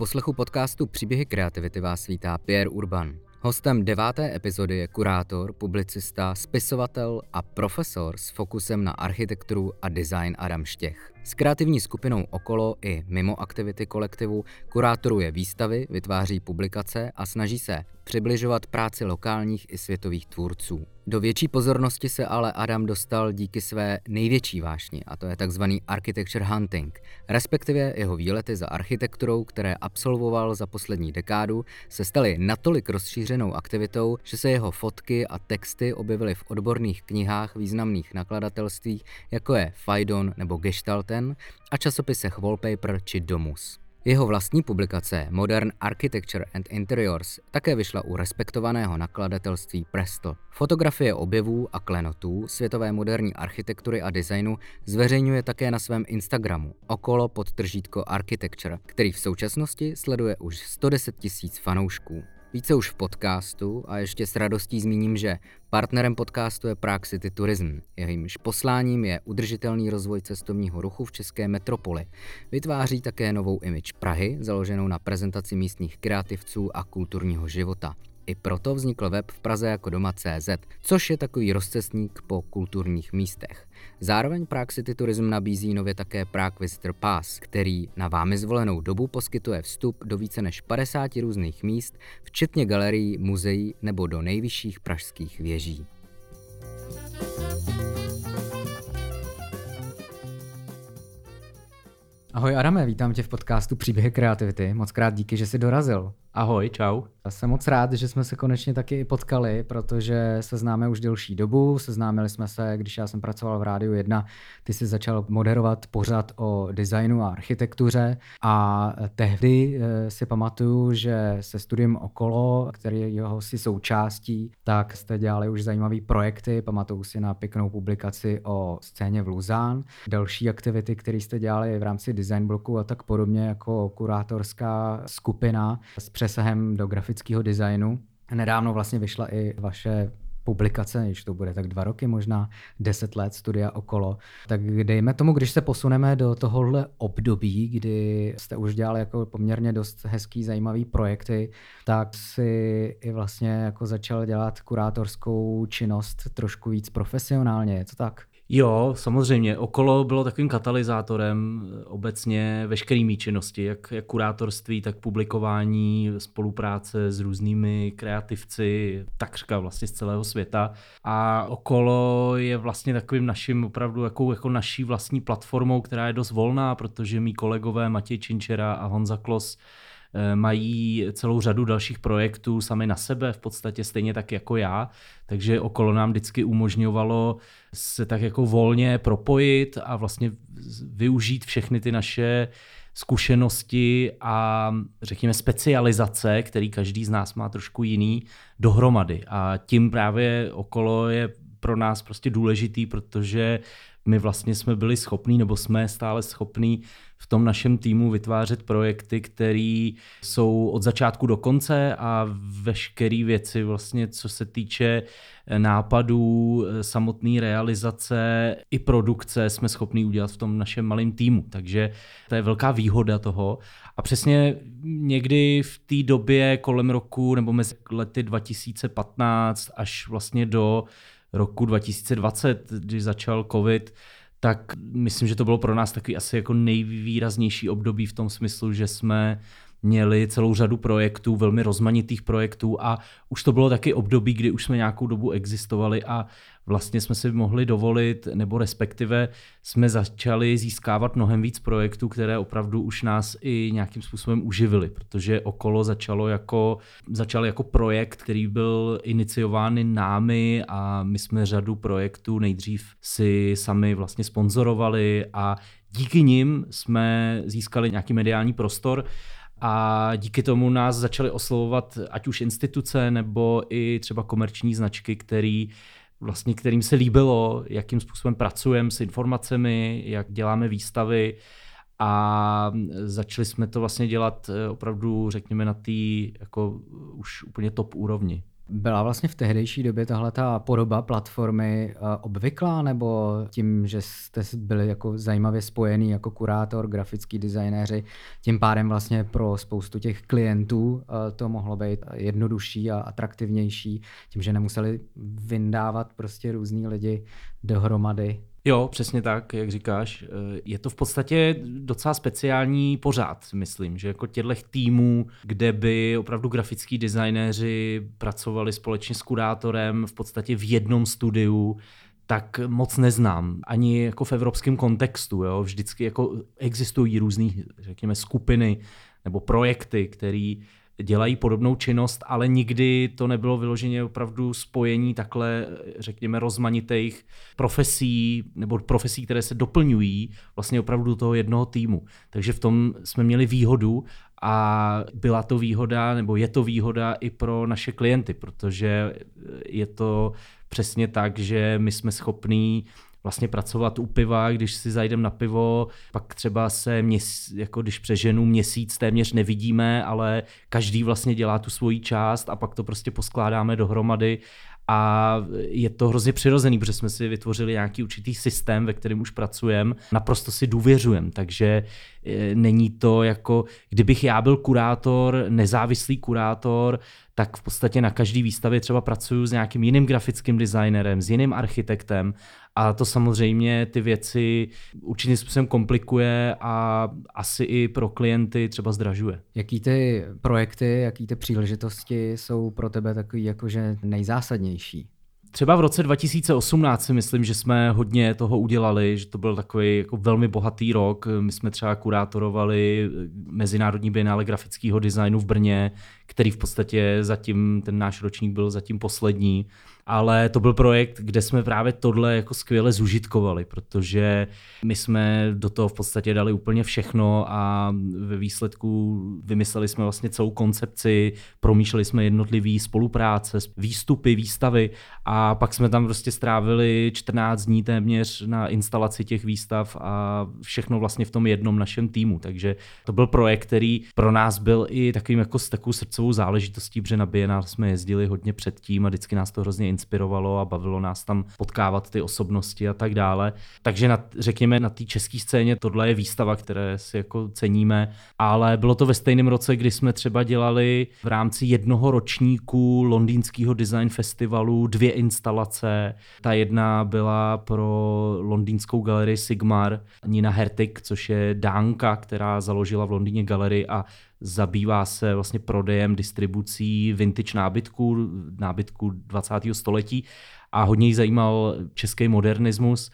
poslechu podcastu Příběhy kreativity vás vítá Pierre Urban. Hostem deváté epizody je kurátor, publicista, spisovatel a profesor s fokusem na architekturu a design Adam Štěch. S kreativní skupinou okolo i mimo aktivity kolektivu kurátoruje výstavy, vytváří publikace a snaží se přibližovat práci lokálních i světových tvůrců. Do větší pozornosti se ale Adam dostal díky své největší vášni, a to je takzvaný architecture hunting, respektive jeho výlety za architekturou, které absolvoval za poslední dekádu, se staly natolik rozšířenou aktivitou, že se jeho fotky a texty objevily v odborných knihách významných nakladatelství, jako je Fajdon nebo Gestalten a časopisech Wallpaper či Domus. Jeho vlastní publikace Modern Architecture and Interiors také vyšla u respektovaného nakladatelství Presto. Fotografie objevů a klenotů světové moderní architektury a designu zveřejňuje také na svém Instagramu okolo podtržítko Architecture, který v současnosti sleduje už 110 tisíc fanoušků. Více už v podcastu a ještě s radostí zmíním, že partnerem podcastu je Prague City Tourism. Jejímž posláním je udržitelný rozvoj cestovního ruchu v české metropoli. Vytváří také novou image Prahy, založenou na prezentaci místních kreativců a kulturního života. I proto vznikl web v Praze jako doma CZ, což je takový rozcestník po kulturních místech. Zároveň Prague City Tourism nabízí nově také Prague Visitor Pass, který na vámi zvolenou dobu poskytuje vstup do více než 50 různých míst, včetně galerií, muzeí nebo do nejvyšších pražských věží. Ahoj Arame, vítám tě v podcastu Příběhy kreativity. Moc krát díky, že jsi dorazil. Ahoj, čau. Já jsem moc rád, že jsme se konečně taky potkali, protože se známe už delší dobu. Seznámili jsme se, když já jsem pracoval v Rádiu 1, ty jsi začal moderovat pořad o designu a architektuře a tehdy eh, si pamatuju, že se studiem okolo, který jeho si součástí, tak jste dělali už zajímavé projekty. Pamatuju si na pěknou publikaci o scéně v Luzán, další aktivity, které jste dělali v rámci design bloku a tak podobně jako kurátorská skupina s přesahem do grafického designu. Nedávno vlastně vyšla i vaše publikace, když to bude tak dva roky, možná deset let studia okolo. Tak dejme tomu, když se posuneme do tohohle období, kdy jste už dělali jako poměrně dost hezký, zajímavý projekty, tak si i vlastně jako začal dělat kurátorskou činnost trošku víc profesionálně, je to tak? Jo, samozřejmě. Okolo bylo takovým katalyzátorem eh, obecně veškeré činnosti, jak, jak kurátorství, tak publikování, spolupráce s různými kreativci, takřka vlastně z celého světa. A okolo je vlastně takovým naším opravdu jako, jako naší vlastní platformou, která je dost volná, protože mý kolegové Matěj Činčera a Honza Klos mají celou řadu dalších projektů sami na sebe, v podstatě stejně tak jako já, takže okolo nám vždycky umožňovalo se tak jako volně propojit a vlastně využít všechny ty naše zkušenosti a řekněme specializace, který každý z nás má trošku jiný, dohromady. A tím právě okolo je pro nás prostě důležitý, protože my vlastně jsme byli schopní, nebo jsme stále schopní v tom našem týmu vytvářet projekty, které jsou od začátku do konce a veškeré věci, vlastně, co se týče eh, nápadů, eh, samotné realizace i produkce, jsme schopni udělat v tom našem malém týmu. Takže to je velká výhoda toho. A přesně někdy v té době kolem roku nebo mezi lety 2015 až vlastně do roku 2020, když začal covid, tak myslím, že to bylo pro nás takový asi jako nejvýraznější období v tom smyslu, že jsme měli celou řadu projektů, velmi rozmanitých projektů a už to bylo taky období, kdy už jsme nějakou dobu existovali a vlastně jsme si mohli dovolit, nebo respektive jsme začali získávat mnohem víc projektů, které opravdu už nás i nějakým způsobem uživily, protože okolo začalo jako, začal jako projekt, který byl iniciován námi a my jsme řadu projektů nejdřív si sami vlastně sponzorovali a díky nim jsme získali nějaký mediální prostor a díky tomu nás začaly oslovovat ať už instituce nebo i třeba komerční značky, který vlastně kterým se líbilo, jakým způsobem pracujeme s informacemi, jak děláme výstavy a začali jsme to vlastně dělat eh, opravdu, řekněme, na té jako už úplně top úrovni. Byla vlastně v tehdejší době tahle ta podoba platformy eh, obvyklá, nebo tím, že jste byli jako zajímavě spojený jako kurátor, grafický designéři, tím pádem vlastně pro spoustu těch klientů eh, to mohlo být jednodušší a atraktivnější, tím, že nemuseli vyndávat prostě různý lidi dohromady Jo, přesně tak, jak říkáš. Eh, je to v podstatě docela speciální pořád, myslím, že jako těchto týmů, kde by opravdu grafický designéři pracovali společně s kurátorem v podstatě v jednom studiu, tak moc neznám. Ani jako v evropském kontextu. Jo? Vždycky jako existují různé, řekněme, skupiny nebo projekty, které dělají podobnou činnost, ale nikdy to nebylo vyloženě opravdu spojení takhle, řekněme, rozmanitých profesí nebo profesí, které se doplňují vlastně opravdu do toho jednoho týmu. Takže v tom jsme měli výhodu a byla to výhoda, nebo je to výhoda i pro naše klienty, protože je to přesně tak, že my jsme schopní vlastně pracovat u piva, když si zajdem na pivo, pak třeba se, měs, jako když přeženu měsíc téměř nevidíme, ale každý vlastně dělá tu svoji část a pak to prostě poskládáme dohromady a je to hrozně přirozený, protože jsme si vytvořili nějaký určitý systém, ve kterém už pracujeme, naprosto si důvěřujeme, takže e, není to jako, kdybych já byl kurátor, nezávislý kurátor, tak v podstatě na každý výstavě třeba pracuju s nějakým jiným grafickým designerem, s jiným architektem a to samozřejmě ty věci určitým způsobem komplikuje a asi i pro klienty třeba zdražuje. Jaký ty projekty, jaký ty příležitosti jsou pro tebe takový jakože nejzásadnější? Třeba v roce 2018 si myslím, že jsme hodně toho udělali, že to byl takový jako velmi bohatý rok. My jsme třeba kurátorovali Mezinárodní bienále grafického designu v Brně, který v podstatě zatím, ten náš ročník byl zatím poslední ale to byl projekt, kde jsme právě tohle jako skvěle zužitkovali, protože my jsme do toho v podstatě dali úplně všechno a ve výsledku vymysleli jsme vlastně celou koncepci, promýšleli jsme jednotlivý spolupráce, výstupy, výstavy a pak jsme tam prostě strávili 14 dní téměř na instalaci těch výstav a všechno vlastně v tom jednom našem týmu. Takže to byl projekt, který pro nás byl i takovým jako s takovou srdcovou záležitostí, protože na Bienal jsme jezdili hodně předtím a vždycky nás to hrozně inspirovalo a bavilo nás tam potkávat ty osobnosti a tak dále. Takže na, řekněme na té české scéně tohle je výstava, které si jako ceníme, ale bylo to ve stejném roce, kdy jsme třeba dělali v rámci jednoho ročníku londýnského design festivalu dvě instalace. Ta jedna byla pro londýnskou galerii Sigmar, Nina Hertig, což je dánka, která založila v Londýně galerii a zabývá se vlastně prodejem, distribucí vintage nábytku, nábytku 20. století a hodně jí zajímal český modernismus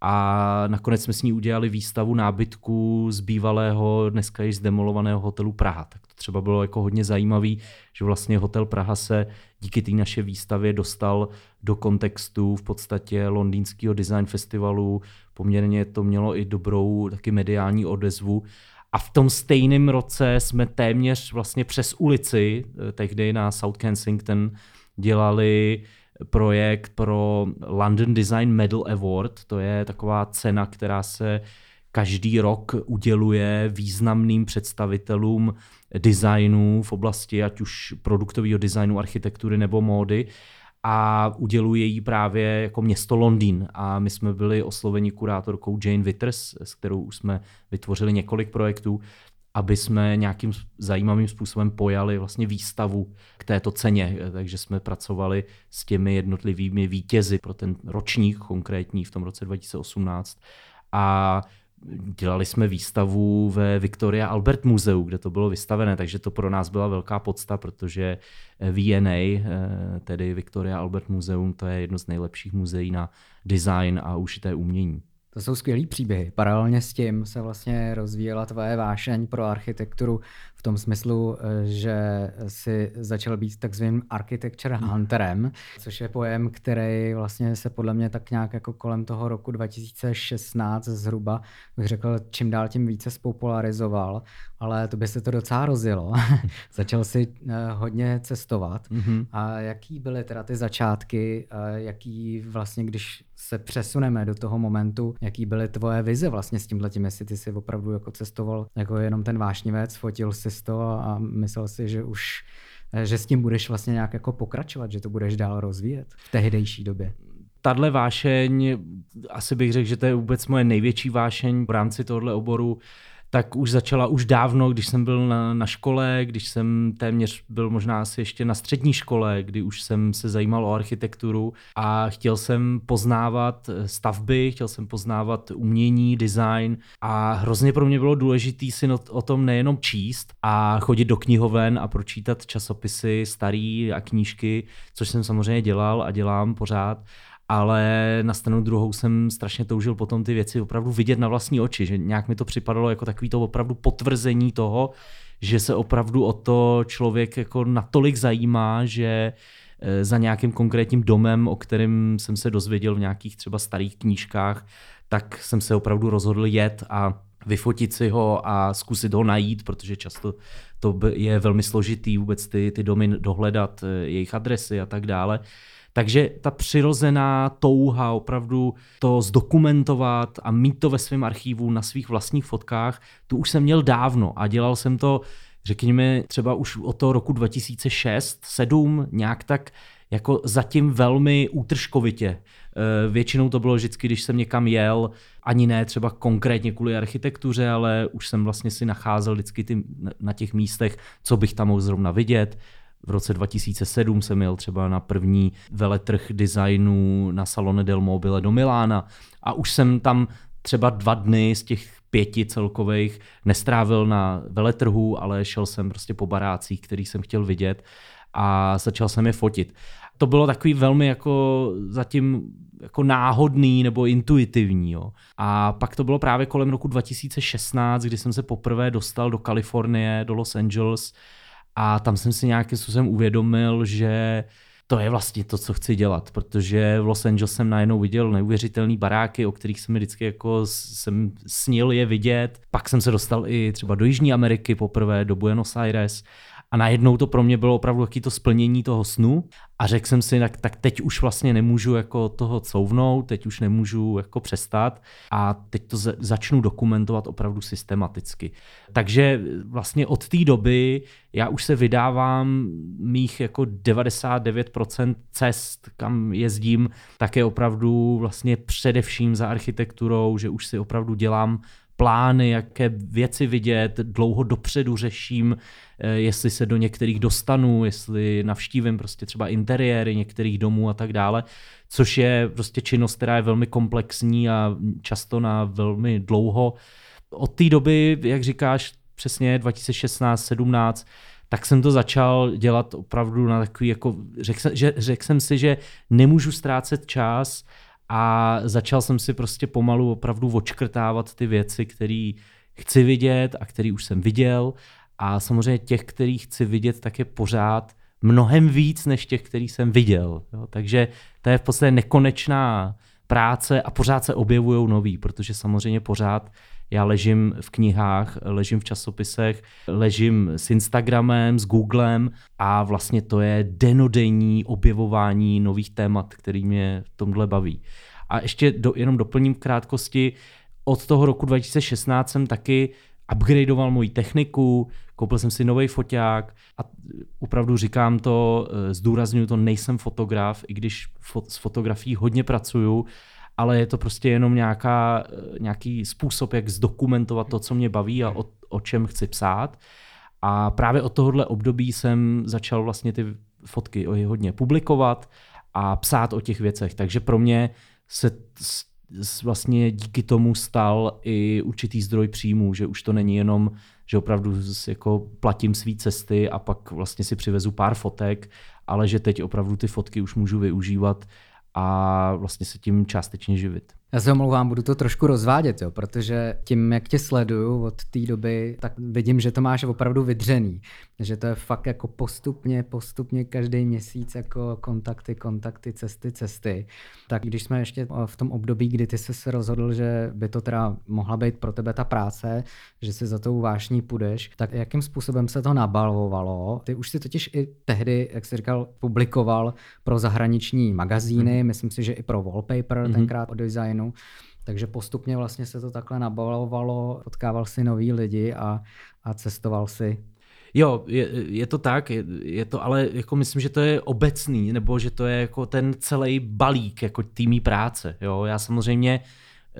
a nakonec jsme s ní udělali výstavu nábytku z bývalého, dneska již zdemolovaného hotelu Praha. Tak to třeba bylo jako hodně zajímavý, že vlastně hotel Praha se díky té naše výstavě dostal do kontextu v podstatě londýnského design festivalu. Poměrně to mělo i dobrou taky mediální odezvu a v tom stejném roce jsme téměř vlastně přes ulici, eh, tehdy na South Kensington, dělali projekt pro London Design Medal Award. To je taková cena, která se každý rok uděluje významným představitelům designu v oblasti ať už produktového designu, architektury nebo módy a uděluje jí právě jako město Londýn. A my jsme byli osloveni kurátorkou Jane Witters, s kterou už jsme vytvořili několik projektů, aby jsme nějakým zajímavým způsobem pojali vlastně výstavu k této ceně. Takže jsme pracovali s těmi jednotlivými vítězi pro ten ročník konkrétní v tom roce 2018. A dělali jsme výstavu ve Victoria Albert muzeu, kde to bylo vystavené, takže to pro nás byla velká podsta, protože VNA, eh, tedy Victoria Albert Muzeum, to je jedno z nejlepších muzeí na design a ušité umění. To jsou skvělý příběhy. Paralelně s tím se vlastně rozvíjela tvoje vášeň pro architekturu v tom smyslu, eh, že si začal být takzvaným architecture hunterem, což je pojem, který vlastně se podle mě tak nějak jako kolem toho roku 2016 zhruba, bych řekl, čím dál tím více spopularizoval, ale to by se to docela rozjelo. začal si eh, hodně cestovat. Mm-hmm. A jaký byly teda ty začátky, jaký vlastně, když se přesuneme do toho momentu, jaký byly tvoje vize vlastně s tímhletím, jestli ty jsi opravdu jako cestoval jako jenom ten vášnivec, fotil si to a myslel si, že už že s tím budeš vlastně nějak jako pokračovat, že to budeš dál rozvíjet v tehdejší době? Tadle vášeň, asi bych řekl, že to je vůbec moje největší vášeň v rámci tohohle oboru tak už začala už dávno, když jsem byl na, na škole, když jsem téměř byl možná asi ještě na střední škole, kdy už jsem se zajímal o architekturu a chtěl jsem poznávat stavby, chtěl jsem poznávat umění, design a hrozně pro mě bylo důležité si o, o tom nejenom číst a chodit do knihoven a pročítat časopisy starý a knížky, což jsem samozřejmě dělal a dělám pořád, ale na stranu druhou jsem strašně toužil potom ty věci opravdu vidět na vlastní oči, že nějak mi to připadalo jako takový to opravdu potvrzení toho, že se opravdu o to člověk jako natolik zajímá, že e, za nějakým konkrétním domem, o kterém jsem se dozvěděl v nějakých třeba starých knížkách, tak jsem se opravdu rozhodl jet a vyfotit si ho a zkusit ho najít, protože často to je velmi složitý vůbec ty, ty domy dohledat, e, jejich adresy a tak dále. Takže ta přirozená touha opravdu to zdokumentovat a mít to ve svém archivu na svých vlastních fotkách, tu už jsem měl dávno a dělal jsem to, řekněme, třeba už od toho roku 2006, 7 nějak tak jako zatím velmi útržkovitě. E, většinou to bylo vždycky, když jsem někam jel, ani ne třeba konkrétně kvůli architektuře, ale už jsem vlastně si nacházel vždycky ty, na těch místech, co bych tam mohl zrovna vidět. V roce 2007 jsem jel třeba na první veletrh designu na Salone del Mobile do Milána a už jsem tam třeba dva dny z těch pěti celkových nestrávil na veletrhu, ale šel jsem prostě po barácích, který jsem chtěl vidět a začal jsem je fotit. To bylo takový velmi jako zatím jako náhodný nebo intuitivní. Jo. A pak to bylo právě kolem roku 2016, kdy jsem se poprvé dostal do Kalifornie, do Los Angeles, a tam jsem si nějakým způsobem uvědomil, že to je vlastně to, co chci dělat, protože v Los Angeles jsem najednou viděl neuvěřitelné baráky, o kterých jsem vždycky jako jsem snil je vidět. Pak jsem se dostal i třeba do Jižní Ameriky poprvé, do Buenos Aires a najednou to pro mě bylo opravdu taky to splnění toho snu a řekl jsem si, tak, tak teď už vlastně nemůžu jako toho couvnout, teď už nemůžu jako přestat a teď to začnu dokumentovat opravdu systematicky. Takže vlastně od té doby já už se vydávám mých jako 99% cest, kam jezdím, také opravdu vlastně především za architekturou, že už si opravdu dělám plány, jaké věci vidět, dlouho dopředu řeším, eh, jestli se do některých dostanu, jestli navštívím prostě třeba interiéry některých domů a tak dále, což je prostě činnost, která je velmi komplexní a často na velmi dlouho. Od té doby, jak říkáš, přesně 2016-17, tak jsem to začal dělat opravdu na takový, jako, řekl, že, řekl jsem si, že nemůžu ztrácet čas, a začal jsem si prostě pomalu opravdu očkrtávat ty věci, které chci vidět a které už jsem viděl. A samozřejmě těch, který chci vidět, tak je pořád mnohem víc než těch, který jsem viděl. Jo? Takže to je v podstatě nekonečná práce a pořád se objevují nový, protože samozřejmě pořád já ležím v knihách, ležím v časopisech, ležím s Instagramem, s Googlem a vlastně to je denodenní objevování nových témat, který mě v tomhle baví. A ještě do, jenom doplním v krátkosti, od toho roku 2016 jsem taky upgradeoval moji techniku, koupil jsem si nový foťák a opravdu říkám to, eh, zdůraznuju to, nejsem fotograf, i když s fotografií hodně pracuju, ale je to prostě jenom nějaká, eh, nějaký způsob, jak zdokumentovat to, co mě baví a o, o čem chci psát. A právě od tohohle období jsem začal vlastně ty fotky hodně publikovat a psát o těch věcech. Takže pro mě se vlastně díky tomu stal i určitý zdroj příjmů, že už to není jenom, že opravdu jako platím své cesty a pak vlastně si přivezu pár fotek, ale že teď opravdu ty fotky už můžu využívat a vlastně se tím částečně živit. Já se omlouvám, budu to trošku rozvádět, jo, protože tím, jak tě sleduju od té doby, tak vidím, že to máš opravdu vydřený. Že to je fakt jako postupně, postupně každý měsíc jako kontakty, kontakty, cesty, cesty. Tak když jsme ještě v tom období, kdy ty jsi se rozhodl, že by to teda mohla být pro tebe ta práce, že si za tou vášní půjdeš, tak jakým způsobem se to nabalovalo? Ty už si totiž i tehdy, jak jsi říkal, publikoval pro zahraniční magazíny, mm. myslím si, že i pro Wallpaper, mm-hmm. tenkrát o design designu. Takže postupně vlastně se to takhle nabalovalo, potkával si nový lidi a, a cestoval si. Jo, je, je to tak, je, je to, ale jako myslím, že to je obecný, nebo že to je jako ten celý balík jako týmí práce. Jo, já samozřejmě,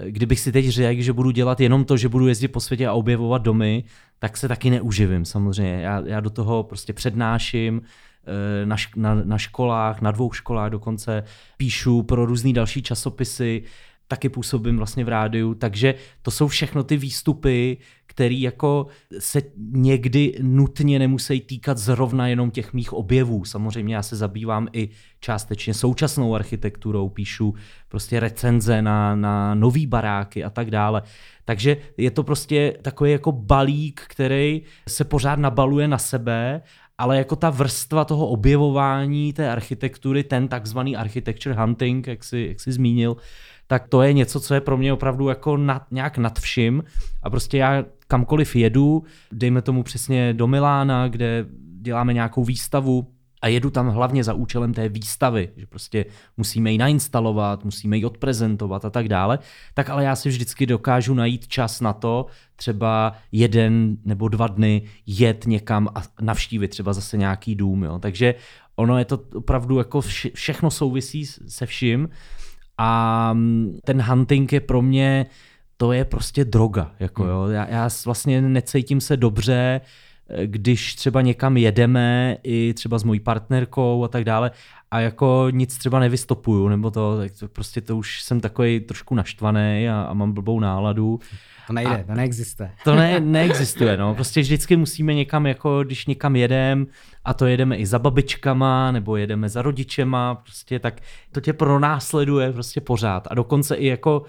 kdybych si teď řekl, že budu dělat jenom to, že budu jezdit po světě a objevovat domy, tak se taky neuživím samozřejmě. Já, já do toho prostě přednáším, eh, na, na, na školách, na dvou školách dokonce, píšu pro různé další časopisy, taky působím vlastně v rádiu, takže to jsou všechno ty výstupy, které jako se někdy nutně nemusí týkat zrovna jenom těch mých objevů. Samozřejmě já se zabývám i částečně současnou architekturou, píšu prostě recenze na, na nový baráky a tak dále. Takže je to prostě takový jako balík, který se pořád nabaluje na sebe ale jako ta vrstva toho objevování té architektury, ten takzvaný architecture hunting, jak jsi, jak jsi zmínil, tak to je něco, co je pro mě opravdu jako nad, nějak nad vším a prostě já kamkoliv jedu, dejme tomu přesně do Milána, kde děláme nějakou výstavu, a jedu tam hlavně za účelem té výstavy, že prostě musíme ji nainstalovat, musíme ji odprezentovat a tak dále, tak ale já si vždycky dokážu najít čas na to, třeba jeden nebo dva dny jet někam a navštívit třeba zase nějaký dům. Jo. Takže ono je to opravdu jako vše, všechno souvisí se vším a mm, ten hunting je pro mě, to je prostě droga. Jako, hmm. jo. Já, já vlastně necítím se dobře, když třeba někam jedeme, i třeba s mojí partnerkou a tak dále, a jako nic třeba nevystopuju, nebo to, tak to prostě to už jsem takový trošku naštvaný a, a mám blbou náladu. To nejde, a to neexistuje. To ne, neexistuje, no. Prostě vždycky musíme někam, jako když někam jedem, a to jedeme i za babičkama, nebo jedeme za rodičema, prostě tak to tě pronásleduje prostě pořád. A dokonce i jako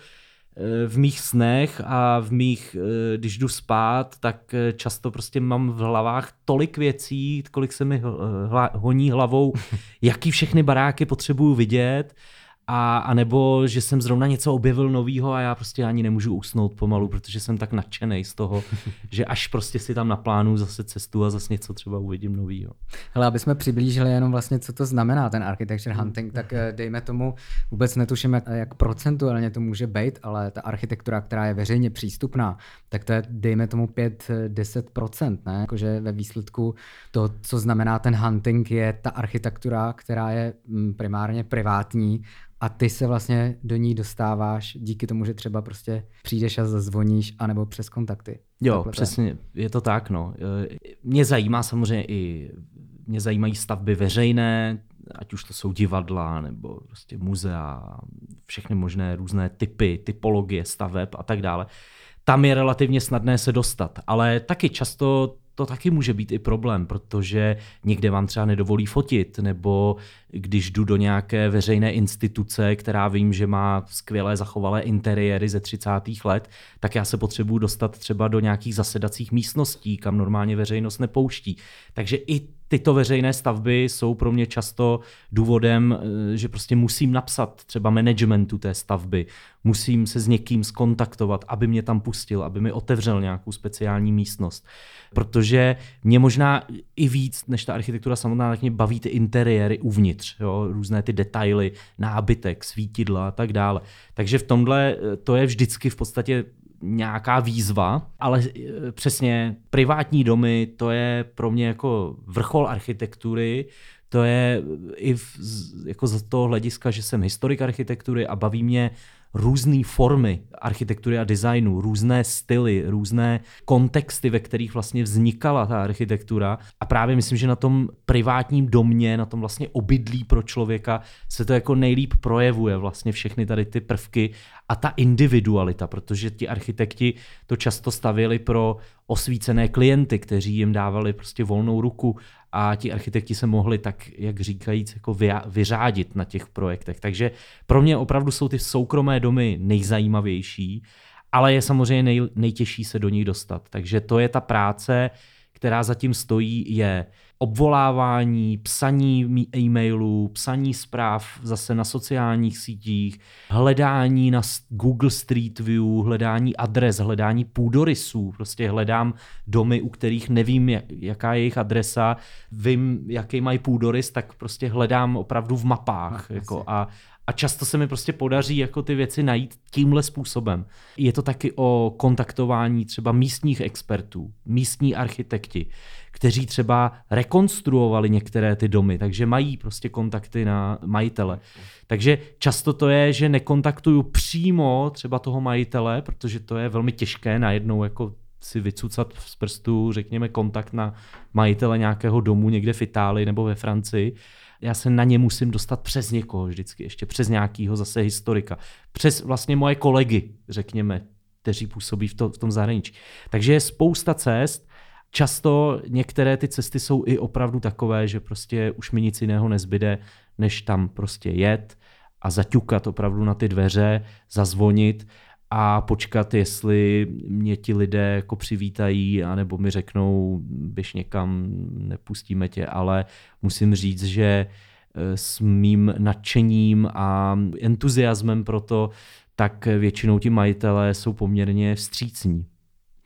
v mých snech a v mých, e, když jdu spát, tak e, často prostě mám v hlavách tolik věcí, kolik se mi honí hlavou, jaký všechny baráky potřebuju vidět, a, a nebo, že jsem zrovna něco objevil novýho a já prostě ani nemůžu usnout pomalu, protože jsem tak nadšený z toho, že až prostě si tam naplánu zase cestu a zase něco třeba uvidím novýho. Hele, aby jsme přiblížili jenom vlastně, co to znamená ten architecture hunting, tak eh, dejme tomu, vůbec netuším, jak, jak procentuálně to může být, ale ta architektura, která je veřejně přístupná, tak to je, dejme tomu 5-10%, ne? Jakože ve výsledku to, co znamená ten hunting, je ta architektura, která je mm, primárně privátní a ty se vlastně do ní dostáváš díky tomu, že třeba prostě přijdeš a zazvoníš, anebo přes kontakty. Jo, Takhle přesně, je to tak, no. E, mě zajímá samozřejmě i, mě zajímají stavby veřejné, ať už to jsou divadla, nebo prostě muzea, všechny možné různé typy, typologie staveb a tak dále. Tam je relativně snadné se dostat, ale taky často to taky může být i problém, protože někde vám třeba nedovolí fotit, nebo když jdu do nějaké veřejné instituce, která vím, že má skvělé zachovalé interiéry ze 30. let, tak já se potřebuji dostat třeba do nějakých zasedacích místností, kam normálně veřejnost nepouští. Takže i tyto veřejné stavby jsou pro mě často důvodem, eh, že prostě musím napsat třeba managementu té stavby, musím se s někým skontaktovat, aby mě tam pustil, aby mi otevřel nějakou speciální místnost. Protože mě možná i víc než ta architektura samotná, tak mě baví ty interiéry uvnitř, jo? různé ty detaily, nábytek, svítidla a tak dále. Takže v tomhle eh, to je vždycky v podstatě nějaká výzva, ale e, přesně privátní domy, to je pro mě jako vrchol architektury, to je i v, jako z toho hlediska, že jsem historik architektury a baví mě různé formy architektury a designu, různé styly, různé kontexty, ve kterých vlastně vznikala ta architektura. A právě myslím, že na tom privátním domě, na tom vlastně obydlí pro člověka se to jako nejlíp projevuje vlastně všechny tady ty prvky a ta individualita, protože ti architekti to často stavěli pro osvícené klienty, kteří jim dávali prostě volnou ruku a ti architekti se mohli tak, jak říkajíc, jako vyřádit na těch projektech. Takže pro mě opravdu jsou ty soukromé domy nejzajímavější, ale je samozřejmě nej, nejtěžší se do nich dostat. Takže to je ta práce, která zatím stojí, je obvolávání, psaní e-mailů, psaní zpráv zase na sociálních sítích, hledání na Google Street View, hledání adres, hledání půdorysů. Prostě hledám domy, u kterých nevím, jaká je jejich adresa, vím, jaký mají půdorys, tak prostě hledám opravdu v mapách. No, jako, a, A často se mi prostě podaří jako ty věci najít tímhle způsobem. Je to taky o kontaktování třeba místních expertů, místní architekti, kteří třeba rekonstruovali některé ty domy, takže mají prostě kontakty na majitele. Takže často to je, že nekontaktuju přímo třeba toho majitele, protože to je velmi těžké najednou jako si vycucat z prstu, řekněme, kontakt na majitele nějakého domu někde v Itálii nebo ve Francii. Já se na ně musím dostat přes někoho vždycky, ještě přes nějakého zase historika. Přes vlastně moje kolegy, řekněme, kteří působí v, to, v tom zahraničí. Takže je spousta cest, Často některé ty cesty jsou i opravdu takové, že prostě už mi nic jiného nezbyde, než tam prostě jet a zaťukat opravdu na ty dveře, zazvonit a počkat, jestli mě ti lidé jako přivítají, anebo mi řeknou, běž někam, nepustíme tě, ale musím říct, že eh, s mým nadšením a entuziasmem pro to, tak většinou ti majitelé jsou poměrně vstřícní.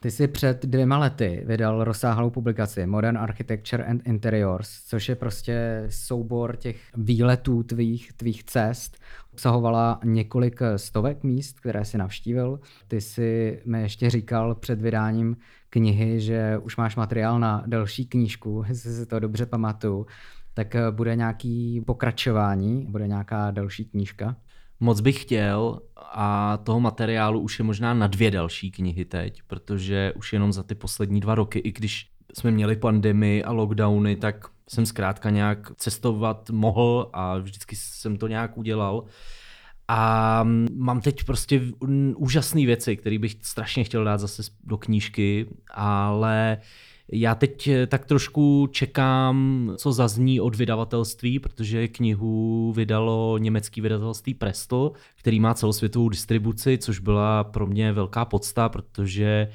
Ty jsi před dvěma lety vydal rozsáhlou publikaci Modern Architecture and Interiors, což je prostě soubor těch výletů tvých, tvých cest. Obsahovala několik stovek míst, které si navštívil. Ty si mi ještě říkal před vydáním knihy, že už máš materiál na další knížku, jestli si to dobře pamatuju. Tak bude nějaký pokračování, bude nějaká další knížka? Moc bych chtěl a toho materiálu už je možná na dvě další knihy teď, protože už jenom za ty poslední dva roky, i když jsme měli pandemii a lockdowny, tak jsem zkrátka nějak cestovat mohl a vždycky jsem to nějak udělal. A mám teď prostě úžasné věci, které bych strašně chtěl dát zase do knížky, ale já teď eh, tak trošku čekám, co zazní od vydavatelství, protože knihu vydalo německý vydavatelství Presto, který má celosvětovou distribuci, což byla pro mě velká podsta, protože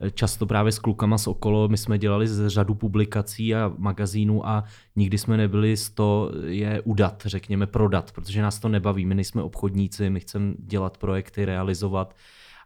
eh, často právě s klukama z okolo, my jsme dělali z řadu publikací a magazínů a nikdy jsme nebyli z to je udat, řekněme prodat, protože nás to nebaví, my nejsme obchodníci, my chceme dělat projekty, realizovat,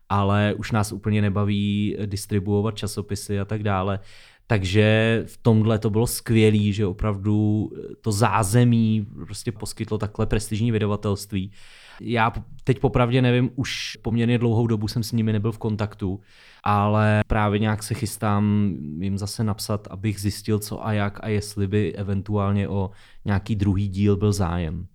ale už nás úplně nebaví distribuovat časopisy a tak dále. Takže v tomhle to bylo skvělé, že opravdu to zázemí prostě poskytlo takhle prestižní vydavatelství. Já teď popravdě nevím, už poměrně dlouhou dobu jsem s nimi nebyl v kontaktu, ale právě nějak se chystám jim zase napsat, abych zjistil co a jak a jestli by eventuálně o nějaký druhý díl byl zájem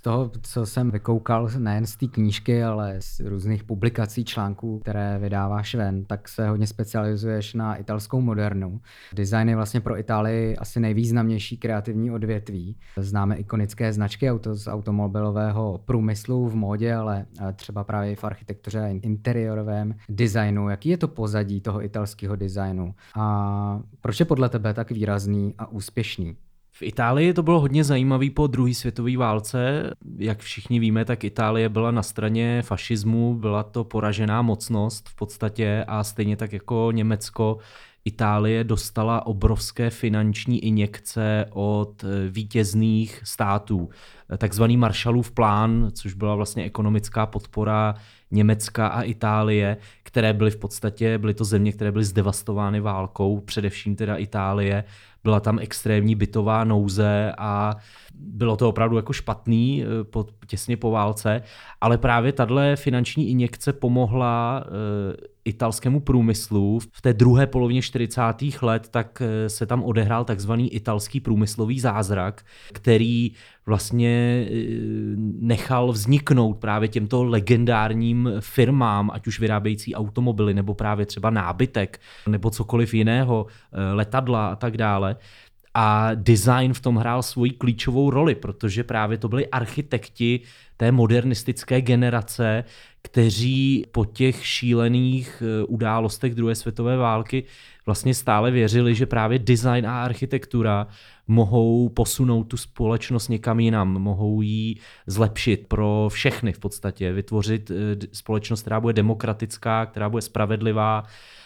z toho, co jsem vykoukal nejen z té knížky, ale z různých publikací, článků, které vydáváš ven, tak se hodně specializuješ na italskou modernu. Design je vlastně pro Itálii asi nejvýznamnější kreativní odvětví. Známe ikonické značky auto z automobilového průmyslu v módě, ale třeba právě v architektuře a interiorovém designu. Jaký je to pozadí toho italského designu? A proč je podle tebe tak výrazný a úspěšný? V Itálii to bylo hodně zajímavé po druhé světové válce. Jak všichni víme, tak Itálie byla na straně fašismu, byla to poražená mocnost v podstatě a stejně tak jako Německo Itálie dostala obrovské finanční injekce od vítězných států. Takzvaný Marshallův plán, což byla vlastně ekonomická podpora Německa a Itálie, které byly v podstatě, byly to země, které byly zdevastovány válkou, především teda Itálie. Byla tam extrémní bytová nouze a bylo to opravdu jako špatný eh, po, těsně po válce, ale právě tahle finanční injekce pomohla e, italskému průmyslu. V té druhé polovině 40. let tak eh, se tam odehrál takzvaný italský průmyslový zázrak, který vlastně nechal vzniknout právě těmto legendárním firmám, ať už vyrábějící automobily, nebo právě třeba nábytek, nebo cokoliv jiného, letadla a tak dále a design v tom hrál svoji klíčovou roli, protože právě to byli architekti té modernistické generace, kteří po těch šílených eh, událostech druhé světové války vlastně stále věřili, že právě design a architektura mohou posunout tu společnost někam jinam, mohou ji zlepšit pro všechny v podstatě, vytvořit eh, společnost, která bude demokratická, která bude spravedlivá,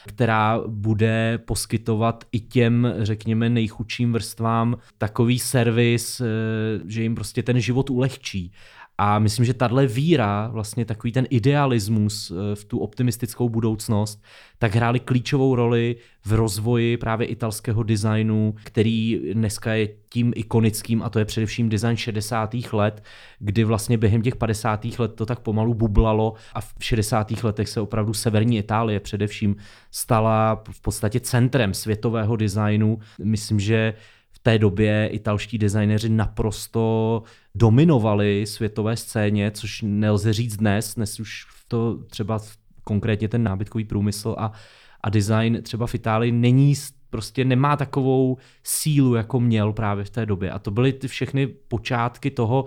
která bude poskytovat i těm, řekněme, nejchudším vrstvám takový servis, eh, že jim prostě ten život ulehčí. A myslím, že tahle víra, vlastně takový ten idealismus eh, v tu optimistickou budoucnost, tak hrály klíčovou roli v rozvoji právě italského designu, který dneska je tím ikonickým, a to je především design 60. let, kdy vlastně během těch 50. let to tak pomalu bublalo a v 60. letech se opravdu severní Itálie především stala v podstatě centrem světového designu. Myslím, že té době italští designéři naprosto dominovali světové scéně, což nelze říct dnes. Dnes už to třeba konkrétně ten nábytkový průmysl a, a design třeba v Itálii není prostě nemá takovou sílu, jako měl právě v té době. A to byly ty všechny počátky toho,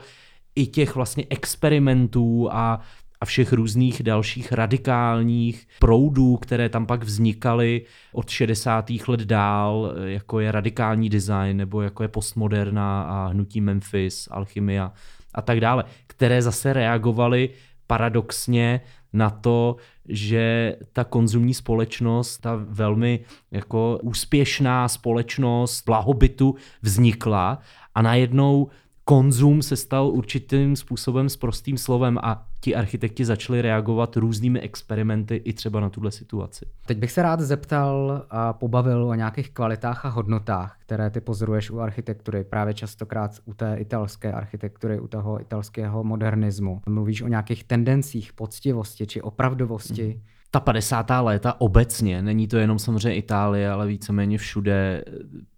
i těch vlastně experimentů a a všech různých dalších radikálních proudů, které tam pak vznikaly od 60. let dál, jako je radikální design, nebo jako je postmoderna a hnutí Memphis, alchymia a tak dále, které zase reagovaly paradoxně na to, že ta konzumní společnost, ta velmi jako úspěšná společnost blahobytu vznikla a najednou konzum se stal určitým způsobem s prostým slovem a ti architekti začali reagovat různými experimenty i třeba na tuhle situaci. Teď bych se rád zeptal a pobavil o nějakých kvalitách a hodnotách, které ty pozoruješ u architektury, právě častokrát u té italské architektury, u toho italského modernismu. Mluvíš o nějakých tendencích poctivosti či opravdovosti. Hmm ta 50. léta obecně, není to jenom samozřejmě Itálie, ale víceméně všude,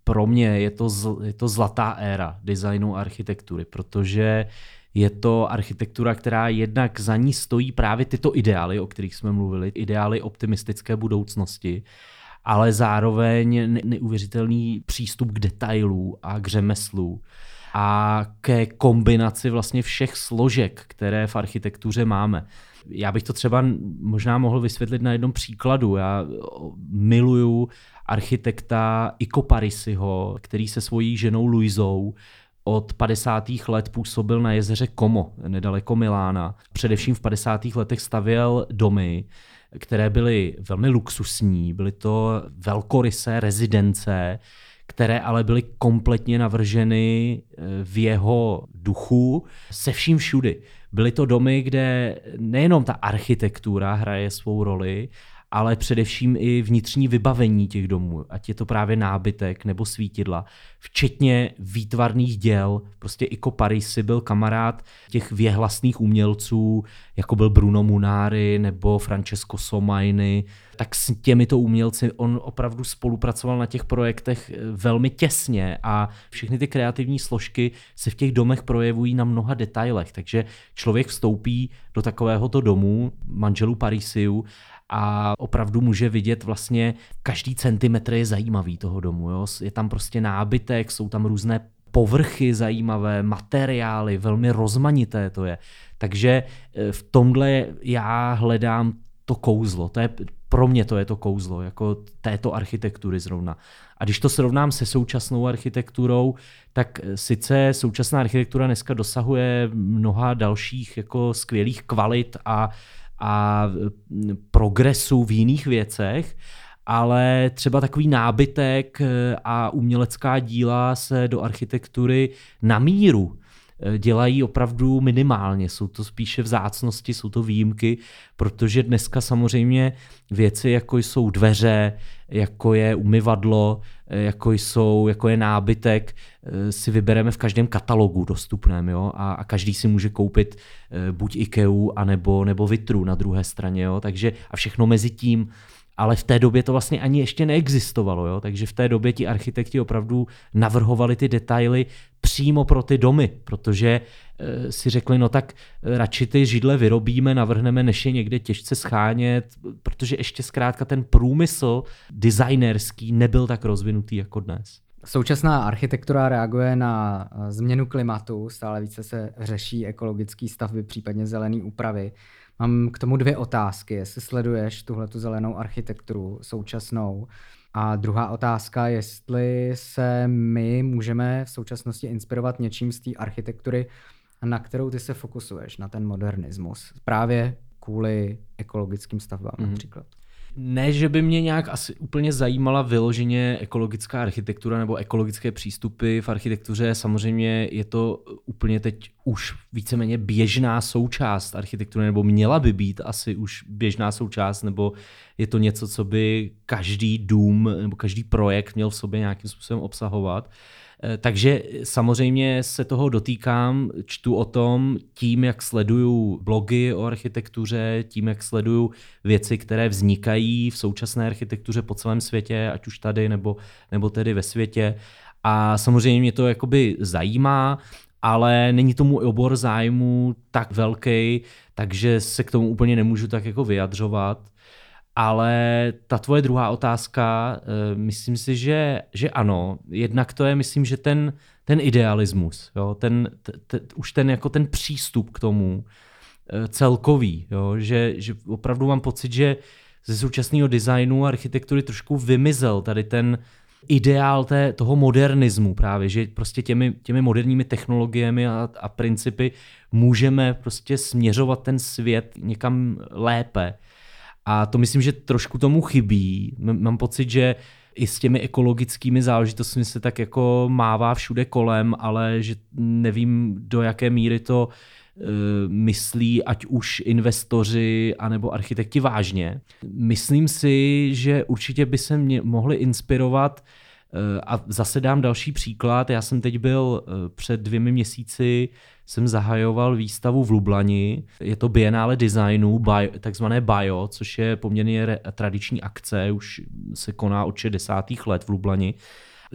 pro mě je to, zl, je to zlatá éra designu a architektury, protože je to architektura, která jednak za ní stojí právě tyto ideály, o kterých jsme mluvili, ideály optimistické budoucnosti, ale zároveň neuvěřitelný přístup k detailu a k řemeslu a ke kombinaci vlastně všech složek, které v architektuře máme. Já bych to třeba možná mohl vysvětlit na jednom příkladu. Já miluju architekta Iko Parisiho, který se svojí ženou Luizou od 50. let působil na jezeře Como, nedaleko Milána. Především v 50. letech stavěl domy, které byly velmi luxusní, byly to velkorysé rezidence, které ale byly kompletně navrženy eh, v jeho duchu se vším všudy. Byly to domy, kde nejenom ta architektura hraje svou roli, ale především i vnitřní vybavení těch domů, ať je to právě nábytek nebo svítidla, včetně výtvarných děl. Prostě Iko Parisi byl kamarád těch věhlasných umělců, jako byl Bruno Munari nebo Francesco Somaini, tak s těmito umělci on opravdu spolupracoval na těch projektech eh, velmi těsně a všechny ty kreativní složky se v těch domech projevují na mnoha detailech, takže člověk vstoupí do takovéhoto domu manželů Parisiu a opravdu může vidět vlastně každý centimetr je zajímavý toho domu. Jo? Je tam prostě nábytek, jsou tam různé povrchy zajímavé, materiály, velmi rozmanité to je. Takže e, v tomhle já hledám to kouzlo. To je, pro mě to je to kouzlo, jako této architektury zrovna. A když to srovnám se současnou architekturou, tak e, sice současná architektura dneska dosahuje mnoha dalších jako skvělých kvalit a a progresu v jiných věcech, ale třeba takový nábytek e, a umělecká díla se do architektury na míru dělají opravdu minimálně. Jsou to spíše vzácnosti, jsou to výjimky, protože dneska samozřejmě věci, jako jsou dveře, jako je umyvadlo, jako, jsou, jako je nábytek, eh, si vybereme v každém katalogu dostupném. Jo? A, a každý si může koupit eh, buď IKEA, anebo, nebo Vitru na druhé straně. Jo? Takže a všechno mezi tím ale v té době to vlastně ani ještě neexistovalo, jo? takže v té době ti architekti opravdu navrhovali ty detaily přímo pro ty domy, protože e, si řekli, no tak eh, radši ty židle vyrobíme, navrhneme, než je někde těžce schánět, protože ještě zkrátka ten průmysl designerský nebyl tak rozvinutý jako dnes. Současná architektura reaguje na eh, změnu klimatu, stále více se řeší ekologické stavby, případně zelené úpravy. Mám k tomu dvě otázky, jestli sleduješ tuhle tu zelenou architekturu současnou. A druhá otázka, jestli se my můžeme v současnosti inspirovat něčím z té architektury, na kterou ty se fokusuješ, na ten modernismus, právě kvůli ekologickým stavbám mm. například. Ne, že by mě nějak asi úplně zajímala vyloženě ekologická architektura nebo ekologické přístupy v architektuře. Samozřejmě je to úplně teď už víceméně běžná součást architektury, nebo měla by být asi už běžná součást, nebo je to něco, co by každý dům nebo každý projekt měl v sobě nějakým způsobem obsahovat. Eh, takže samozřejmě se toho dotýkám, čtu o tom tím, jak sleduju blogy o architektuře, tím, jak sleduju věci, které vznikají v současné architektuře po celém světě, ať už tady nebo, nebo tedy ve světě. A samozřejmě mě to jakoby zajímá, ale není tomu obor zájmu tak velký, takže se k tomu úplně nemůžu tak jako vyjadřovat. Ale ta tvoje druhá otázka, eh, myslím si, že, že ano. Jednak to je, myslím, že ten, ten idealismus, jo, ten, t, t, už ten, jako ten přístup k tomu eh, celkový, jo, že, že opravdu mám pocit, že ze současného designu a architektury trošku vymizel tady ten ideál té, toho modernismu právě, že prostě těmi, těmi moderními technologiemi a, a principy můžeme prostě směřovat ten svět někam lépe. A to myslím, že trošku tomu chybí. Mám pocit, že i s těmi ekologickými záležitostmi se tak jako mává všude kolem, ale že nevím, do jaké míry to myslí ať už investoři anebo architekti vážně. Myslím si, že určitě by se mě mohli inspirovat uh, a zase dám další příklad. Já jsem teď byl uh, před dvěmi měsíci jsem zahajoval výstavu v Lublani. Je to Biennále designu, bio, takzvané Bio, což je poměrně tradiční akce, už se koná od 60. let v Lublani.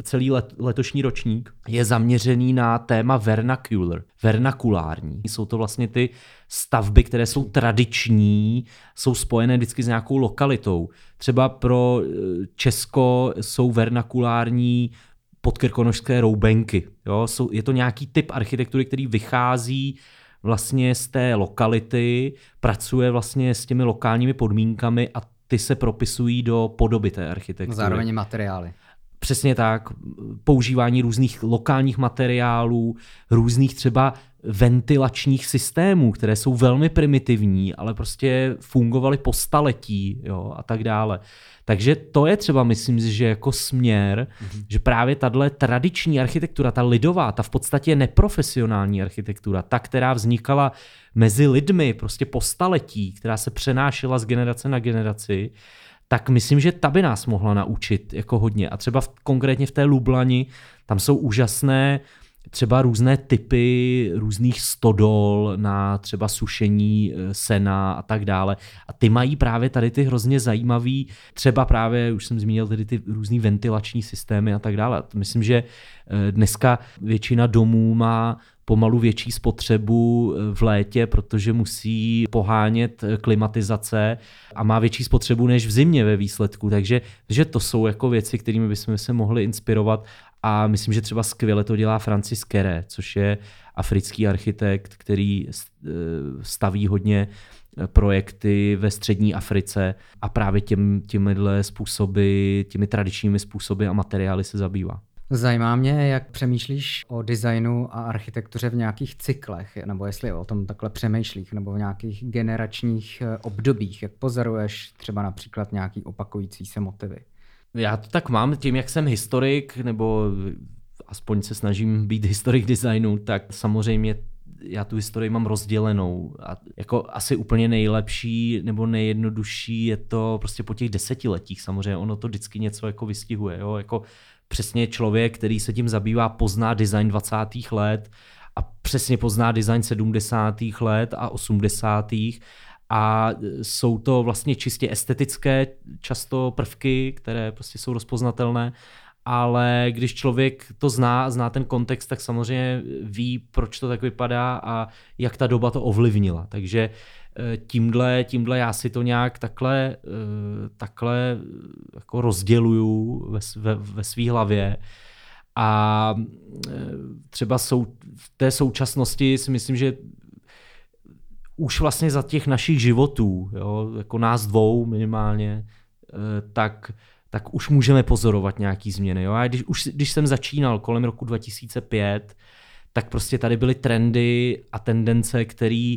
Celý let, letošní ročník je zaměřený na téma vernacular, vernakulární. Jsou to vlastně ty stavby, které jsou tradiční, jsou spojené vždycky s nějakou lokalitou. Třeba pro eh, Česko jsou vernakulární podkrkonožské roubenky. Jo? Jsou, je to nějaký typ architektury, který vychází vlastně z té lokality, pracuje vlastně s těmi lokálními podmínkami a ty se propisují do podoby té architektury. Zároveň materiály. Přesně tak. Používání různých lokálních materiálů, různých třeba ventilačních systémů, které jsou velmi primitivní, ale prostě fungovaly po staletí jo, a tak dále. Takže to je třeba, myslím si, že jako směr, mm-hmm. že právě tahle tradiční architektura, ta lidová, ta v podstatě neprofesionální architektura, ta, která vznikala mezi lidmi prostě po staletí, která se přenášela z generace na generaci, tak myslím, že ta by nás mohla naučit jako hodně. A třeba v, konkrétně v té Lublani, tam jsou úžasné třeba různé typy různých stodol na třeba sušení e, sena a tak dále. A ty mají právě tady ty hrozně zajímavý, třeba právě, už jsem zmínil, tady ty různý ventilační systémy a tak dále. Myslím, že e, dneska většina domů má pomalu větší spotřebu e, v létě, protože musí pohánět klimatizace a má větší spotřebu než v zimě ve výsledku. Takže že to jsou jako věci, kterými bychom se mohli inspirovat a myslím, že třeba skvěle to dělá Francis Kere, což je africký architekt, který eh, staví hodně eh, projekty ve střední Africe a právě těm, těmihle způsoby, těmi tradičními způsoby a materiály se zabývá. Zajímá mě, jak přemýšlíš o designu a architektuře v nějakých cyklech, nebo jestli o tom takhle přemýšlíš, nebo v nějakých generačních eh, obdobích, jak pozoruješ třeba například nějaký opakující se motivy já to tak mám, tím jak jsem historik, nebo aspoň se snažím být historik designu, tak samozřejmě já tu historii mám rozdělenou. A jako asi úplně nejlepší nebo nejjednodušší je to prostě po těch desetiletích. Samozřejmě ono to vždycky něco jako vystihuje. Jo? Jako přesně člověk, který se tím zabývá, pozná design 20. let a přesně pozná design 70. let a 80 a jsou to vlastně čistě estetické často prvky, které prostě jsou rozpoznatelné, ale když člověk to zná, zná ten kontext, tak samozřejmě ví, proč to tak vypadá a jak ta doba to ovlivnila. Takže eh, tímhle, tímhle já si to nějak takhle, eh, takhle jako rozděluju ve, ve, ve své hlavě. A eh, třeba sou, v té současnosti si myslím, že už vlastně za těch našich životů, jo, jako nás dvou minimálně, eh, tak, tak už můžeme pozorovat nějaký změny. Jo. A když, už, když jsem začínal kolem roku 2005, tak prostě tady byly trendy a tendence, které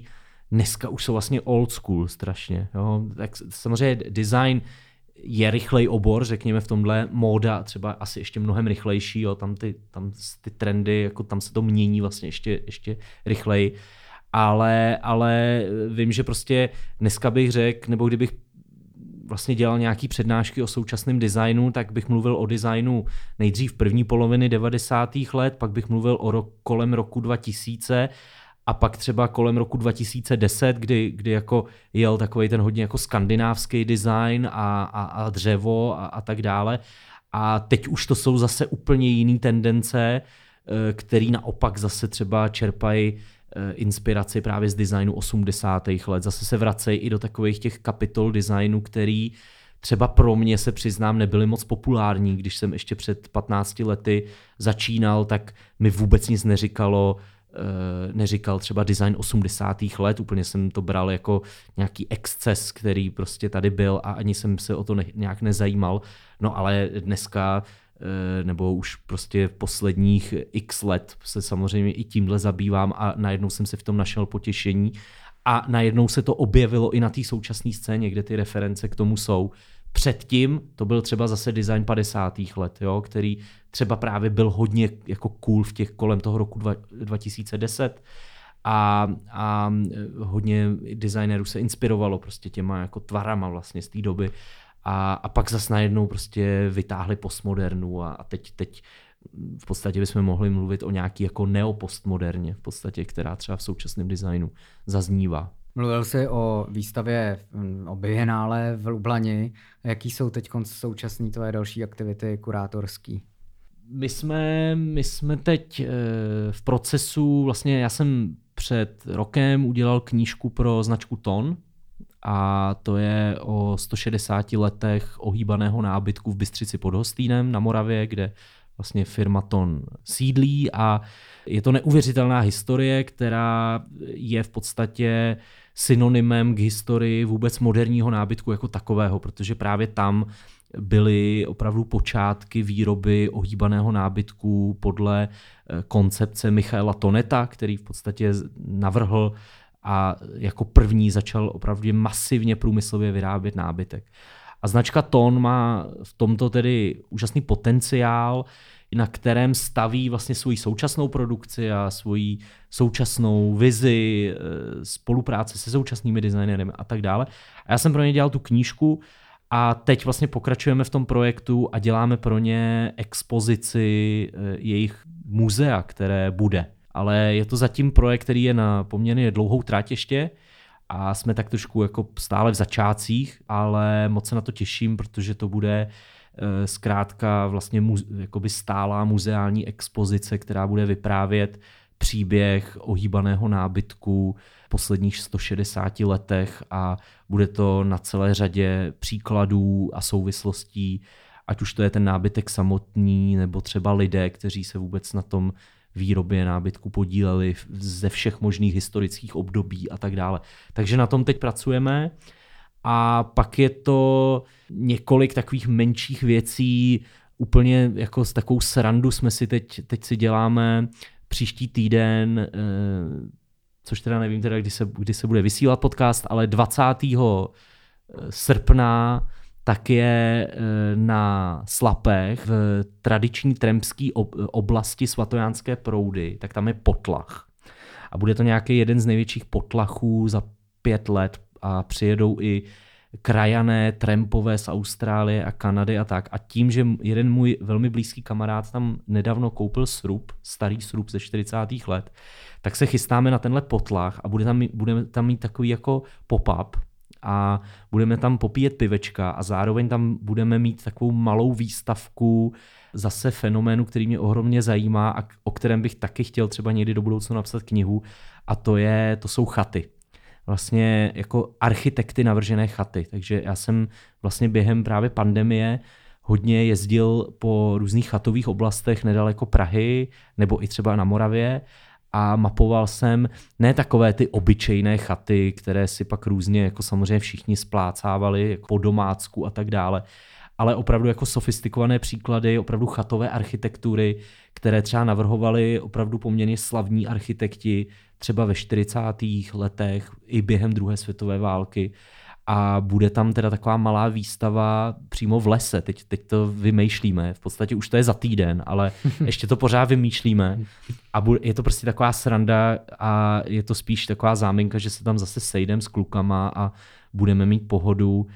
dneska už jsou vlastně old school strašně. Jo. Tak samozřejmě design je rychlej obor, řekněme v tomhle, móda třeba asi ještě mnohem rychlejší, jo, tam ty, tam ty trendy, jako tam se to mění vlastně ještě, ještě rychleji, ale, ale vím, že prostě dneska bych řekl, nebo kdybych vlastně dělal nějaký přednášky o současném designu, tak bych mluvil o designu nejdřív první poloviny 90. let, pak bych mluvil o rok, kolem roku 2000 a pak třeba kolem roku 2010, kdy, kdy jako jel takový ten hodně jako skandinávský design a, a, a dřevo a, a tak dále. A teď už to jsou zase úplně jiné tendence, eh, který naopak zase třeba čerpají eh, inspiraci právě z designu 80. let. Zase se vracejí i do takových těch kapitol designu, který třeba pro mě se přiznám nebyly moc populární. Když jsem ještě před 15 lety začínal, tak mi vůbec nic neříkalo neříkal třeba design 80. let, úplně jsem to bral jako nějaký exces, který prostě tady byl a ani jsem se o to ne, nějak nezajímal. No ale dneska eh, nebo už prostě v posledních x let se samozřejmě i tímhle zabývám a najednou jsem se v tom našel potěšení a najednou se to objevilo i na té současné scéně, kde ty reference k tomu jsou. Předtím to byl třeba zase design 50. let, jo, který třeba právě byl hodně jako cool v těch kolem toho roku 2010 a, a hodně designerů se inspirovalo prostě těma jako tvarama vlastně z té doby a, a pak zase najednou prostě vytáhli postmodernu a, a teď, teď v podstatě bychom mohli mluvit o nějaký jako neopostmoderně v podstatě, která třeba v současném designu zaznívá. Mluvil jsi o výstavě o Biennále v Lublani. Jaký jsou teď současné tvoje další aktivity kurátorský? My jsme, my jsme teď eh, v procesu, vlastně já jsem před rokem udělal knížku pro značku Ton, a to je o 160 letech ohýbaného nábytku v Bystřici pod Hostýnem na Moravě, kde vlastně firma Ton sídlí a je to neuvěřitelná historie, která je v podstatě synonymem k historii vůbec moderního nábytku jako takového, protože právě tam byly opravdu počátky výroby ohýbaného nábytku podle eh, koncepce Michaela Toneta, který v podstatě navrhl a jako první začal opravdu masivně průmyslově vyrábět nábytek. A značka Ton má v tomto tedy úžasný potenciál, na kterém staví vlastně svoji současnou produkci a svoji současnou vizi, eh, spolupráce se současnými designery a tak dále. A já jsem pro ně dělal tu knížku a teď vlastně pokračujeme v tom projektu a děláme pro ně expozici eh, jejich muzea, které bude. Ale je to zatím projekt, který je na poměrně dlouhou trať ještě a jsme tak trošku jako stále v začátcích, ale moc se na to těším, protože to bude Eh, zkrátka vlastně mu, jakoby stálá muzeální expozice, která bude vyprávět příběh ohýbaného nábytku v posledních 160 letech a bude to na celé řadě příkladů a souvislostí, ať už to je ten nábytek samotný, nebo třeba lidé, kteří se vůbec na tom výrobě nábytku podíleli ze všech možných historických období a tak dále. Takže na tom teď pracujeme. A pak je to několik takových menších věcí, úplně jako s takovou srandu jsme si teď, teď si děláme příští týden, eh, což teda nevím teda, kdy se, kdy se bude vysílat podcast, ale 20. srpna tak je eh, na Slapech v tradiční tremské oblasti svatojánské proudy, tak tam je potlach. A bude to nějaký jeden z největších potlachů za pět let a přijedou i krajané, trampové z Austrálie a Kanady a tak. A tím, že jeden můj velmi blízký kamarád tam nedávno koupil srub, starý srub ze 40. let, tak se chystáme na tenhle potlach a bude tam, budeme tam mít takový jako pop-up a budeme tam popíjet pivečka a zároveň tam budeme mít takovou malou výstavku zase fenoménu, který mě ohromně zajímá a o kterém bych taky chtěl třeba někdy do budoucna napsat knihu a to, je, to jsou chaty vlastně jako architekty navržené chaty. Takže já jsem vlastně během právě pandemie hodně jezdil po různých chatových oblastech nedaleko Prahy nebo i třeba na Moravě a mapoval jsem ne takové ty obyčejné chaty, které si pak různě jako samozřejmě všichni splácávali jako po domácku a tak dále, ale opravdu jako sofistikované příklady, opravdu chatové architektury, které třeba navrhovali opravdu poměrně slavní architekti třeba ve 40. letech i během druhé světové války. a bude tam teda taková malá výstava přímo v lese. Teď, teď to vymýšlíme, v podstatě už to je za týden, ale ještě to pořád vymýšlíme a bude, je to prostě taková sranda a je to spíš taková záminka, že se tam zase sejdem s klukama a budeme mít pohodu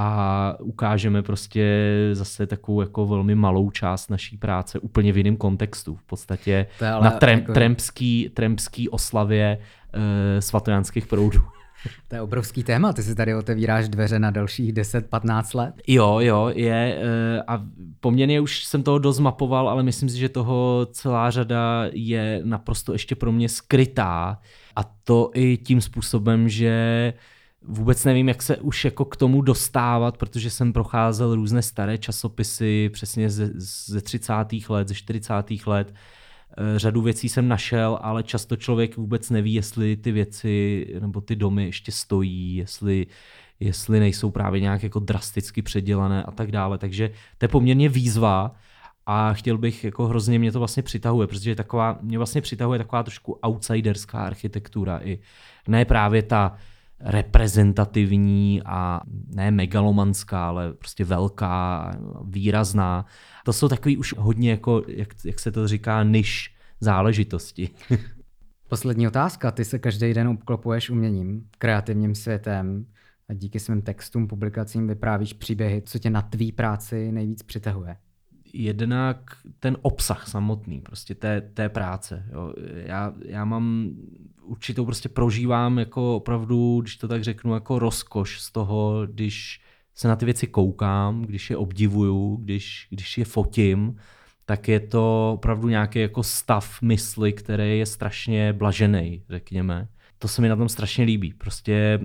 a ukážeme prostě zase takovou jako velmi malou část naší práce úplně v jiném kontextu. V podstatě na trem, jako... trempský, trempský oslavě e, svatojanských proudů. To je obrovský téma, ty si tady otevíráš dveře na dalších 10-15 let. Jo, jo, je eh, a poměrně už jsem toho dost mapoval, ale myslím si, že toho celá řada je naprosto ještě pro mě skrytá a to i tím způsobem, že vůbec nevím, jak se už jako k tomu dostávat, protože jsem procházel různé staré časopisy přesně ze, ze 30. let, ze 40. let, Eh, řadu věcí jsem našel, ale často člověk vůbec neví, jestli ty věci nebo ty domy ještě stojí, jestli, jestli nejsou právě nějak jako drasticky předělané a tak dále. Takže to je poměrně výzva a chtěl bych, jako hrozně mě to vlastně přitahuje, protože taková, mě vlastně přitahuje taková trošku outsiderská architektura i ne právě ta reprezentativní a ne megalomanská, ale prostě velká, výrazná. To jsou takový už hodně, jako, jak, jak se to říká, niž záležitosti. Poslední otázka. Ty se každý den obklopuješ uměním, kreativním světem a díky svým textům, publikacím vyprávíš příběhy. Co tě na tvý práci nejvíc přitahuje? Jednak ten obsah samotný, prostě té, té práce. Jo. Já, já mám určitou prostě prožívám jako opravdu, když to tak řeknu, jako rozkoš z toho, když se na ty věci koukám, když je obdivuju, když, když je fotím, tak je to opravdu nějaký jako stav mysli, který je strašně blažený, řekněme. To se mi na tom strašně líbí. Prostě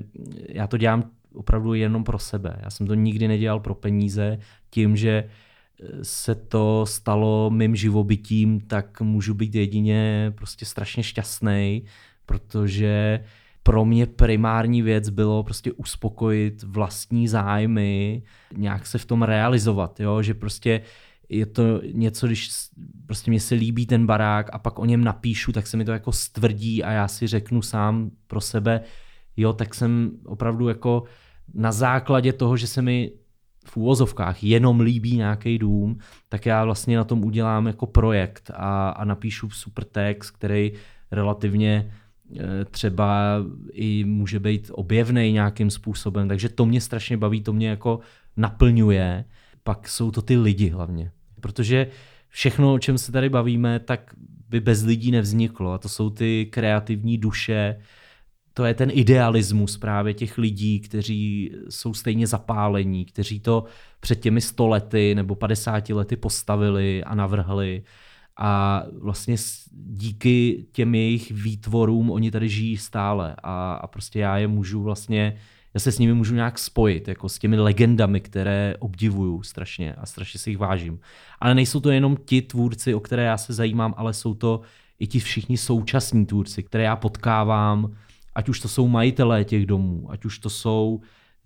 já to dělám opravdu jenom pro sebe. Já jsem to nikdy nedělal pro peníze. Tím, že se to stalo mým živobytím, tak můžu být jedině prostě strašně šťastný, protože pro mě primární věc bylo prostě uspokojit vlastní zájmy, nějak se v tom realizovat, jo? že prostě je to něco, když prostě mě se líbí ten barák a pak o něm napíšu, tak se mi to jako stvrdí a já si řeknu sám pro sebe, jo, tak jsem opravdu jako na základě toho, že se mi v úvozovkách jenom líbí nějaký dům, tak já vlastně na tom udělám jako projekt a, a napíšu super text, který relativně e, třeba i může být objevný nějakým způsobem, takže to mě strašně baví, to mě jako naplňuje. Pak jsou to ty lidi hlavně, protože všechno, o čem se tady bavíme, tak by bez lidí nevzniklo. A to jsou ty kreativní duše, to je ten idealismus právě těch lidí, kteří jsou stejně zapálení, kteří to před těmi 100 lety nebo 50 lety postavili a navrhli. A vlastně díky těm jejich výtvorům oni tady žijí stále a, a prostě já je můžu vlastně, já se s nimi můžu nějak spojit, jako s těmi legendami, které obdivuju strašně a strašně si jich vážím. Ale nejsou to jenom ti tvůrci, o které já se zajímám, ale jsou to i ti všichni současní tvůrci, které já potkávám, ať už to jsou majitelé těch domů, ať už to jsou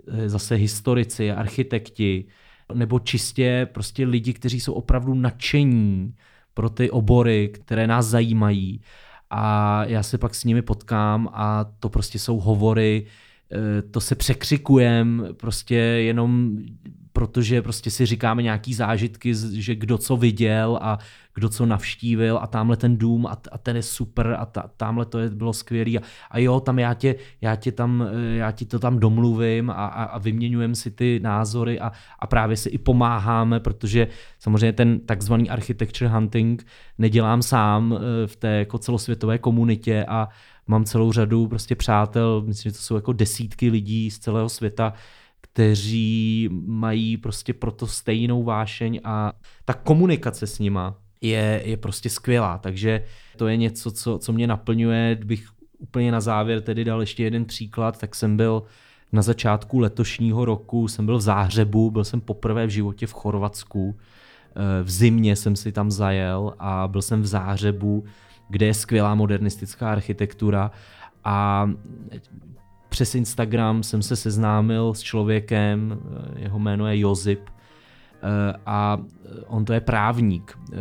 eh, zase historici, architekti, nebo čistě prostě lidi, kteří jsou opravdu nadšení pro ty obory, které nás zajímají. A já se pak s nimi potkám a to prostě jsou hovory, eh, to se překřikujem, prostě jenom protože prostě si říkáme nějaký zážitky, že kdo co viděl a kdo co navštívil a tamhle ten dům a, a ten je super a ta, tamhle to je, bylo skvělý a, a jo, tam já tě, já tě tam, eh, já ti to tam domluvím a, a, a vyměňujeme si ty názory a, a právě si i pomáháme, protože samozřejmě ten takzvaný architecture hunting nedělám sám eh, v té jako celosvětové komunitě a mám celou řadu prostě přátel, myslím, že to jsou jako desítky lidí z celého světa, kteří mají prostě proto stejnou vášeň a ta komunikace s nima je, je prostě skvělá. Takže to je něco, co, co mě naplňuje. Kdybych úplně na závěr tedy dal ještě jeden příklad, tak jsem byl na začátku letošního roku, jsem byl v Záhřebu, byl jsem poprvé v životě v Chorvatsku. Eh, v zimě jsem si tam zajel a byl jsem v Záhřebu, kde je skvělá modernistická architektura a přes Instagram jsem se seznámil s člověkem, eh, jeho jméno je Josip, eh, a on to je právník, eh,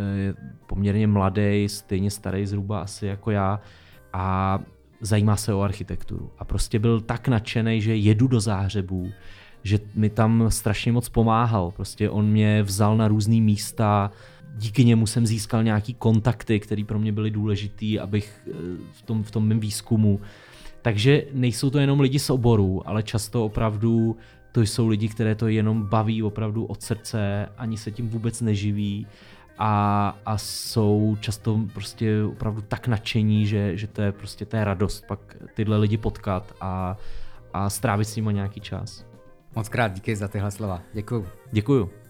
poměrně mladý, stejně starý zhruba asi jako já. A zajímá se o architekturu. A prostě byl tak nadšený, že jedu do záhřebů, že mi tam strašně moc pomáhal. Prostě on mě vzal na různé místa, díky němu jsem získal nějaký kontakty, které pro mě byly důležitý, abych eh, v tom, v tom mém výzkumu. Takže nejsou to jenom lidi z oboru, ale často opravdu to jsou lidi, které to jenom baví opravdu od srdce, ani se tím vůbec neživí a, a jsou často prostě opravdu tak nadšení, že, že to je prostě to je radost pak tyhle lidi potkat a, a strávit s nimi nějaký čas. Moc krát díky za tyhle slova. Děkuju. Děkuju.